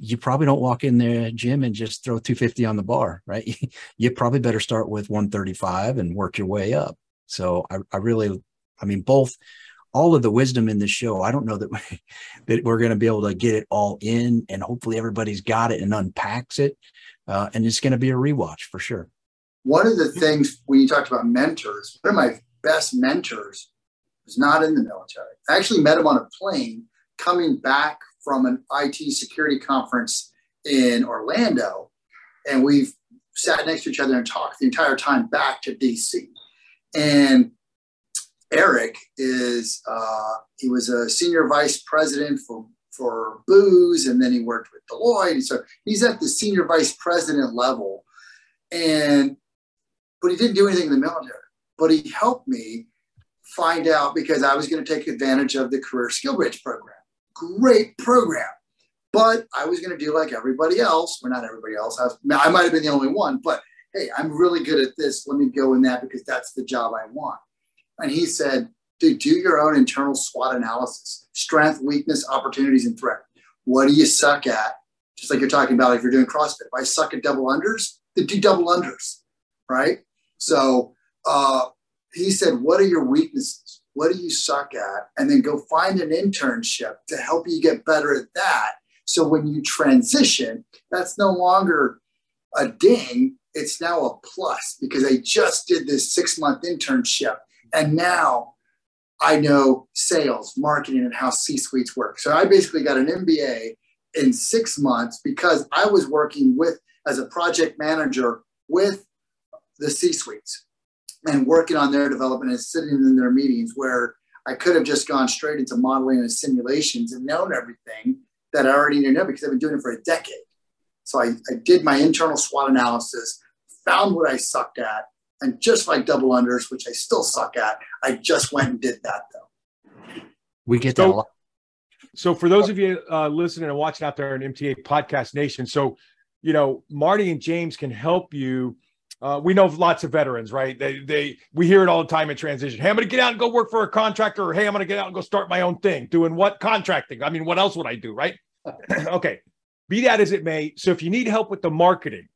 You probably don't walk in the gym and just throw 250 on the bar, right? you probably better start with 135 and work your way up. So I, I really, I mean, both all of the wisdom in this show. I don't know that we, that we're going to be able to get it all in, and hopefully everybody's got it and unpacks it, uh, and it's going to be a rewatch for sure. One of the things when you talked about mentors, one of my best mentors was not in the military. I actually met him on a plane coming back from an IT security conference in Orlando, and we've sat next to each other and talked the entire time back to DC. And Eric is uh, he was a senior vice president for for Booz, and then he worked with Deloitte. So he's at the senior vice president level, and but he didn't do anything in the military. But he helped me find out because I was going to take advantage of the Career Skill Bridge program. Great program. But I was going to do like everybody else. Well, not everybody else. I, was, I might have been the only one, but hey, I'm really good at this. Let me go in that because that's the job I want. And he said, dude, do your own internal SWOT analysis strength, weakness, opportunities, and threat. What do you suck at? Just like you're talking about if you're doing CrossFit. If I suck at double unders, then do double unders, right? So uh, he said, What are your weaknesses? What do you suck at? And then go find an internship to help you get better at that. So when you transition, that's no longer a ding, it's now a plus because I just did this six month internship and now I know sales, marketing, and how C suites work. So I basically got an MBA in six months because I was working with, as a project manager, with the C suites and working on their development and sitting in their meetings where I could have just gone straight into modeling and simulations and known everything that I already knew because I've been doing it for a decade. So I, I did my internal SWOT analysis, found what I sucked at, and just like double unders, which I still suck at, I just went and did that though. We get that so, a lot. So for those of you uh, listening and watching out there in MTA Podcast Nation, so you know Marty and James can help you. Uh, we know lots of veterans, right? They they we hear it all the time in transition. Hey, I'm going to get out and go work for a contractor, or hey, I'm going to get out and go start my own thing. Doing what? Contracting. I mean, what else would I do, right? okay. Be that as it may. So if you need help with the marketing,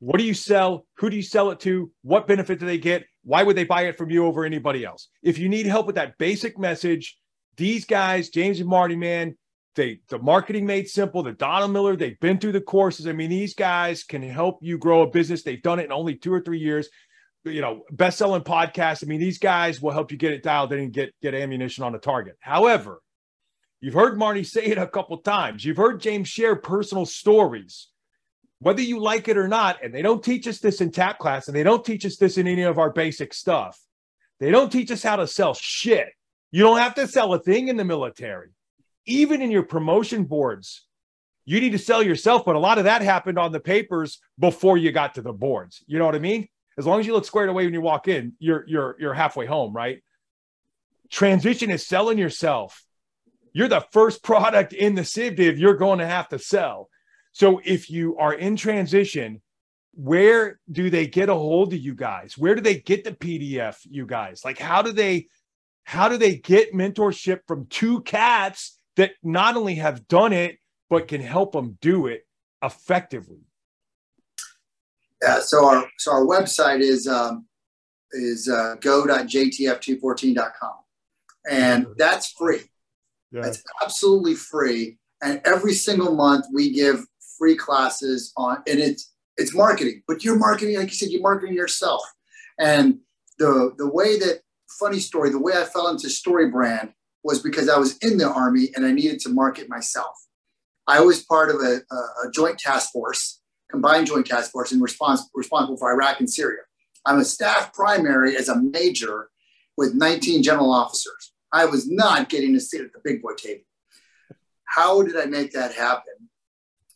what do you sell? Who do you sell it to? What benefit do they get? Why would they buy it from you over anybody else? If you need help with that basic message, these guys, James and Marty, man, they the marketing made simple. The Donald Miller, they've been through the courses. I mean, these guys can help you grow a business. They've done it in only two or three years. You know, best-selling podcast. I mean, these guys will help you get it dialed in and get get ammunition on the target. However, you've heard Marty say it a couple times. You've heard James share personal stories whether you like it or not, and they don't teach us this in TAP class, and they don't teach us this in any of our basic stuff. They don't teach us how to sell shit. You don't have to sell a thing in the military. Even in your promotion boards, you need to sell yourself, but a lot of that happened on the papers before you got to the boards. You know what I mean? As long as you look squared away when you walk in, you're you're you're halfway home, right? Transition is selling yourself. You're the first product in the civ div you're going to have to sell. So if you are in transition, where do they get a hold of you guys? Where do they get the PDF, you guys? Like how do they how do they get mentorship from two cats that not only have done it but can help them do it effectively? Yeah, so our so our website is um, is uh, go.jtf214.com, and that's free. Yeah. That's absolutely free. And every single month we give free classes on, and it's it's marketing, but you're marketing, like you said, you're marketing yourself. And the the way that funny story, the way I fell into StoryBrand was because I was in the army and I needed to market myself. I was part of a, a, joint task force, combined joint task force, and respons- responsible for Iraq and Syria. I'm a staff primary as a major with 19 general officers. I was not getting a seat at the big boy table. How did I make that happen?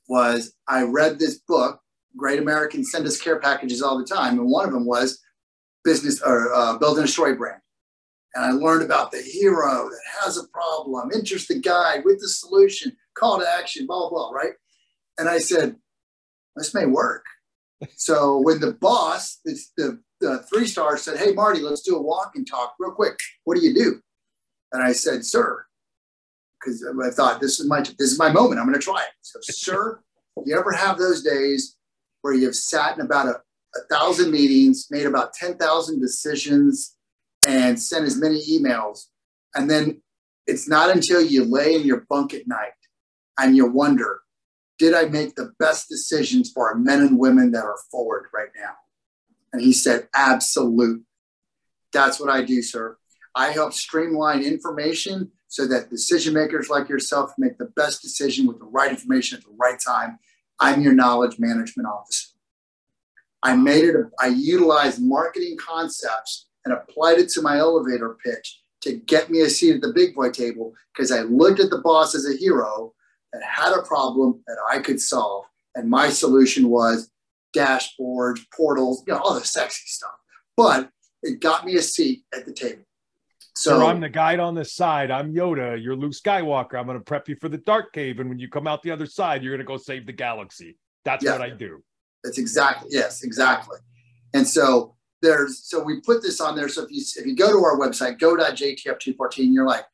Was I read this book, Great Americans Send Us Care Packages All the Time, and one of them was business or uh, building a StoryBrand. And I learned about the hero that has a problem, interest the guide with the solution, call to action, blah, blah, right? And I said, this may work. So when the boss, it's the, the three star said, Hey, Marty, let's do a walk and talk real quick. What do you do? And I said, Sir, because I thought this is my this is my moment. I'm going to try it. So, sir, you ever have those days where you've sat in about a, a thousand meetings, made about 10,000 decisions, and sent as many emails, and then it's not until you lay in your bunk at night and you wonder, did I make the best decisions for our men and women that are forward right now? And he said, absolute. That's what I do, sir. I help streamline information so that decision makers like yourself make the best decision with the right information at the right time. I'm your knowledge management officer. I made it, I utilized marketing concepts and applied it to my elevator pitch to get me a seat at the big boy table because I looked at the boss as a hero that had a problem that I could solve. And my solution was dashboards, portals, you know, all the sexy stuff. But it got me a seat at the table. So, I'm the guide on the side. I'm Yoda. You're Luke Skywalker. I'm going to prep you for the dark cave. And when you come out the other side, you're going to go save the galaxy. That's yeah, what I do. That's exactly, yes, exactly. And so there's, so we put this on there. So if you, if you go to our website, go.jtf214, you're like,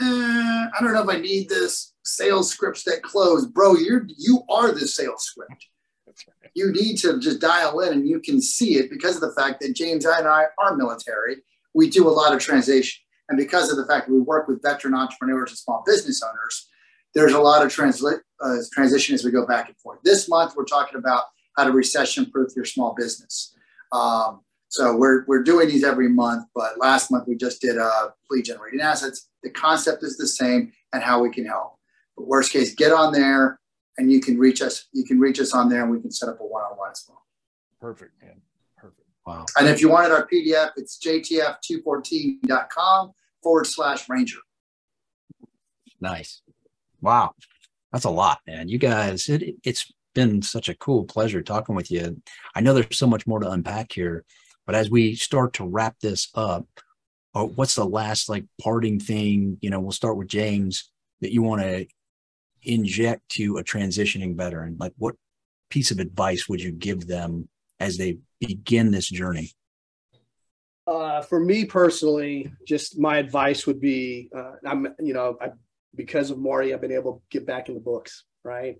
eh, I don't know if I need this sales scripts that close, bro. You're you are the sales script. Right. You need to just dial in, and you can see it because of the fact that James and I are military. We do a lot of translation, and because of the fact that we work with veteran entrepreneurs and small business owners, there's a lot of transla- uh, transition as we go back and forth. This month, we're talking about how to recession-proof your small business. Um, so we're, we're doing these every month, but last month we just did uh, lead generating assets. The concept is the same and how we can help. But worst case, get on there and you can reach us. You can reach us on there and we can set up a one-on-one as well. Perfect, man. Perfect. Wow. And if you wanted our PDF, it's jtf214.com forward slash ranger. Nice. Wow. That's a lot, man. You guys, it, it's been such a cool pleasure talking with you. I know there's so much more to unpack here, but as we start to wrap this up, uh, what's the last like parting thing? You know, we'll start with James that you want to inject to a transitioning veteran? Like, what piece of advice would you give them as they begin this journey? Uh, for me personally, just my advice would be, uh, I'm, you know, I, because of Marty, I've been able to get back in the books, right?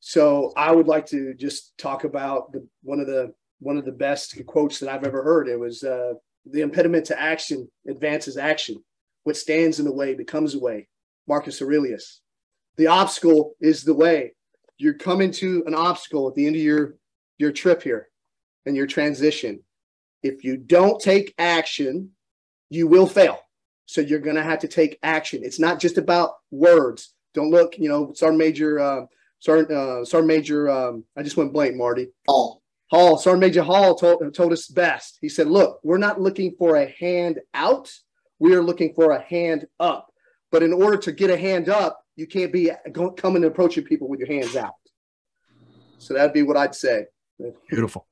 So I would like to just talk about the, one of the one of the best quotes that I've ever heard. It was uh, the impediment to action advances action. What stands in the way becomes a way. Marcus Aurelius. The obstacle is the way. You're coming to an obstacle at the end of your, your trip here and your transition. If you don't take action, you will fail. So you're going to have to take action. It's not just about words. Don't look, you know, Sergeant Major, uh, Sergeant, uh, Sergeant Major, um, I just went blank, Marty. Hall. Hall, Sergeant Major Hall told, told us best. He said, look, we're not looking for a hand out. We are looking for a hand up. But in order to get a hand up, you can't be coming and approaching people with your hands out. So that'd be what I'd say. Beautiful.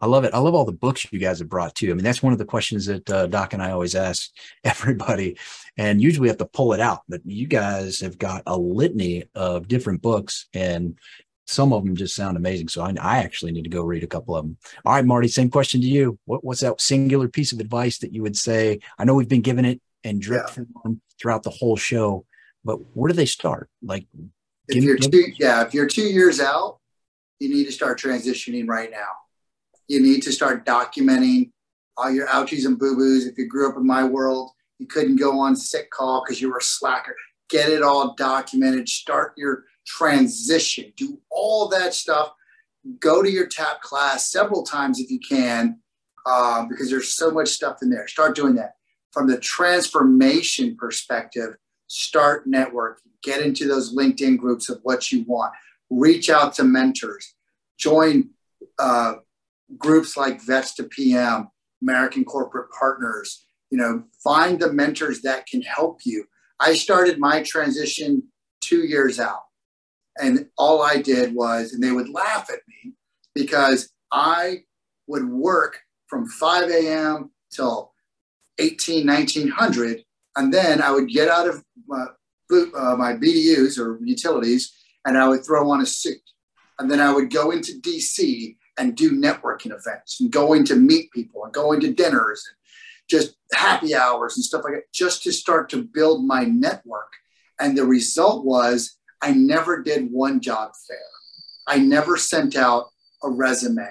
I love it. I love all the books you guys have brought too. I mean, that's one of the questions that uh, Doc and I always ask everybody, and usually have to pull it out. But you guys have got a litany of different books, and some of them just sound amazing. So I, I, actually need to go read a couple of them. All right, Marty, same question to you. What, what's that singular piece of advice that you would say? I know we've been giving it and drip yeah. throughout the whole show, but where do they start? Like, if you're two, yeah, if you're two years out, you need to start transitioning right now. You need to start documenting all your ouchies and boo boos. If you grew up in my world, you couldn't go on sick call because you were a slacker. Get it all documented. Start your transition. Do all that stuff. Go to your TAP class several times if you can, uh, because there's so much stuff in there. Start doing that. From the transformation perspective, start networking. Get into those LinkedIn groups of what you want. Reach out to mentors. Join uh, groups like Vets to PM, American Corporate Partners. You know, find the mentors that can help you. I started my transition two years out. And all I did was, and they would laugh at me because I would work from 5 a.m. till 18, 1900. And then I would get out of my, uh, my BDUs or utilities and I would throw on a suit. And then I would go into DC and do networking events and going to meet people and going to dinners and just happy hours and stuff like that, just to start to build my network. And the result was I never did one job fair. I never sent out a resume.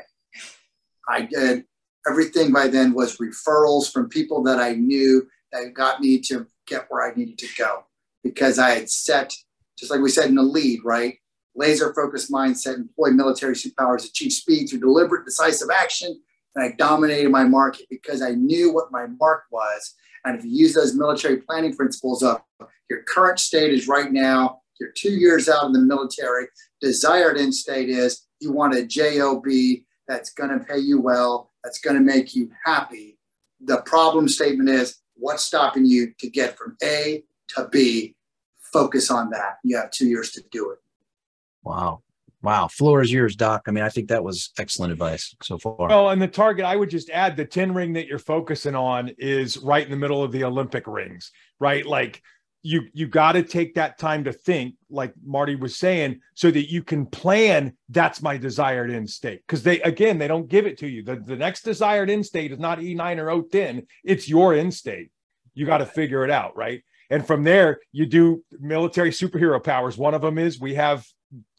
I did everything by then was referrals from people that I knew that got me to get where I needed to go because I had set, just like we said in the lead, right? laser focused mindset, employ military superpowers, achieve speed through deliberate, decisive action. And I dominated my market because I knew what my mark was. And if you use those military planning principles of your current state is right now, you're two years out in the military, desired end state is you want a JOB that's going to pay you well, that's going to make you happy. The problem statement is what's stopping you to get from A to B? Focus on that. You have two years to do it. Wow. Wow. Floor is yours, Doc. I mean, I think that was excellent advice so far. Oh, and the target, I would just add the 10 ring that you're focusing on is right in the middle of the Olympic rings, right? Like you you got to take that time to think, like Marty was saying, so that you can plan that's my desired end state. Because they again, they don't give it to you. The, the next desired end state is not E9 or O10, it's your end state. You got to figure it out, right? And from there, you do military superhero powers. One of them is we have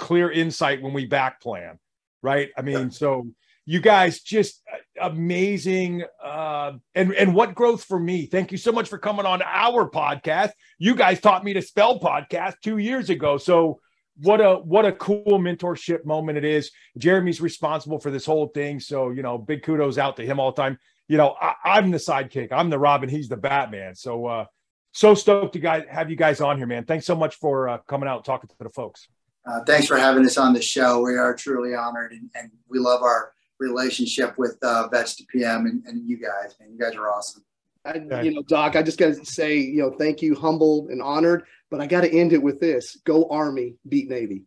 clear insight when we back plan, right? I mean, so you guys just amazing uh, and and what growth for me. Thank you so much for coming on our podcast. You guys taught me to spell podcast two years ago. So what a what a cool mentorship moment it is. Jeremy's responsible for this whole thing. So you know big kudos out to him all the time. You know I, am the sidekick. I'm the robin. He's the batman. So uh so stoked to guys have you guys on here man. Thanks so much for uh, coming out and talking to the folks. Uh, thanks for having us on the show. We are truly honored, and, and we love our relationship with uh, Vets to PM and, and you guys. Man, you guys are awesome. I, you know, Doc, I just got to say, you know, thank you, humbled and honored. But I got to end it with this: Go Army, beat Navy.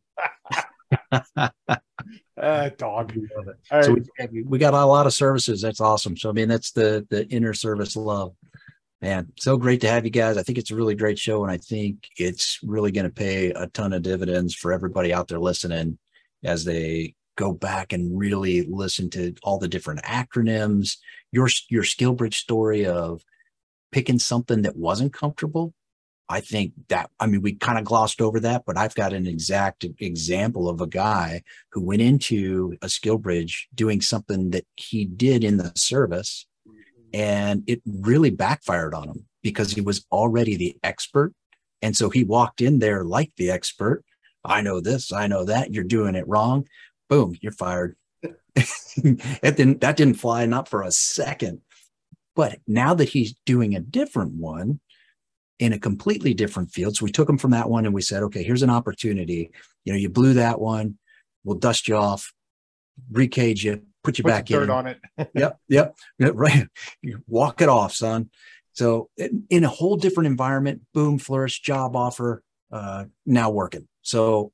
uh, dog. So we, we got a lot of services. That's awesome. So I mean, that's the the inner service love man so great to have you guys i think it's a really great show and i think it's really going to pay a ton of dividends for everybody out there listening as they go back and really listen to all the different acronyms your your skillbridge story of picking something that wasn't comfortable i think that i mean we kind of glossed over that but i've got an exact example of a guy who went into a skillbridge doing something that he did in the service mm-hmm. and it really backfired on him because he was already the expert. And so he walked in there like the expert. I know this, I know that, you're doing it wrong. Boom, you're fired. it didn't that didn't fly not for a second. But now that he's doing a different one in a completely different field, so we took him from that one and we said, okay, here's an opportunity. You know, you blew that one, we'll dust you off, recage you, put you put back in. on it. yep, yep, right. You walk it off, son. So in a whole different environment, boom, flourish, job offer, uh, now working. So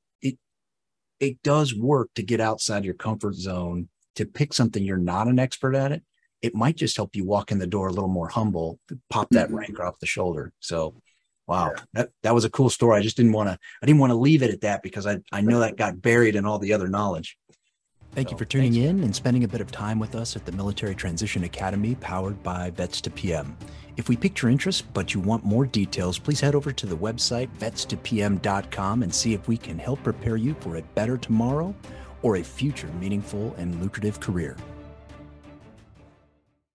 it does work to get outside your comfort zone to pick something you're not an expert at it. It might just help you walk in the door a little more humble, pop that mm-hmm. rank off the shoulder. So Wow, yeah. that that was a cool story. I just didn't want to I didn't want to leave it at that because I I know that got buried in all the other knowledge. Thank so, you for tuning thanks. in and spending a bit of time with us at the Military Transition Academy powered by Vets to PM. If we piqued your interest, but you want more details, please head over to the website vets2pm.com and see if we can help prepare you for a better tomorrow or a future meaningful and lucrative career.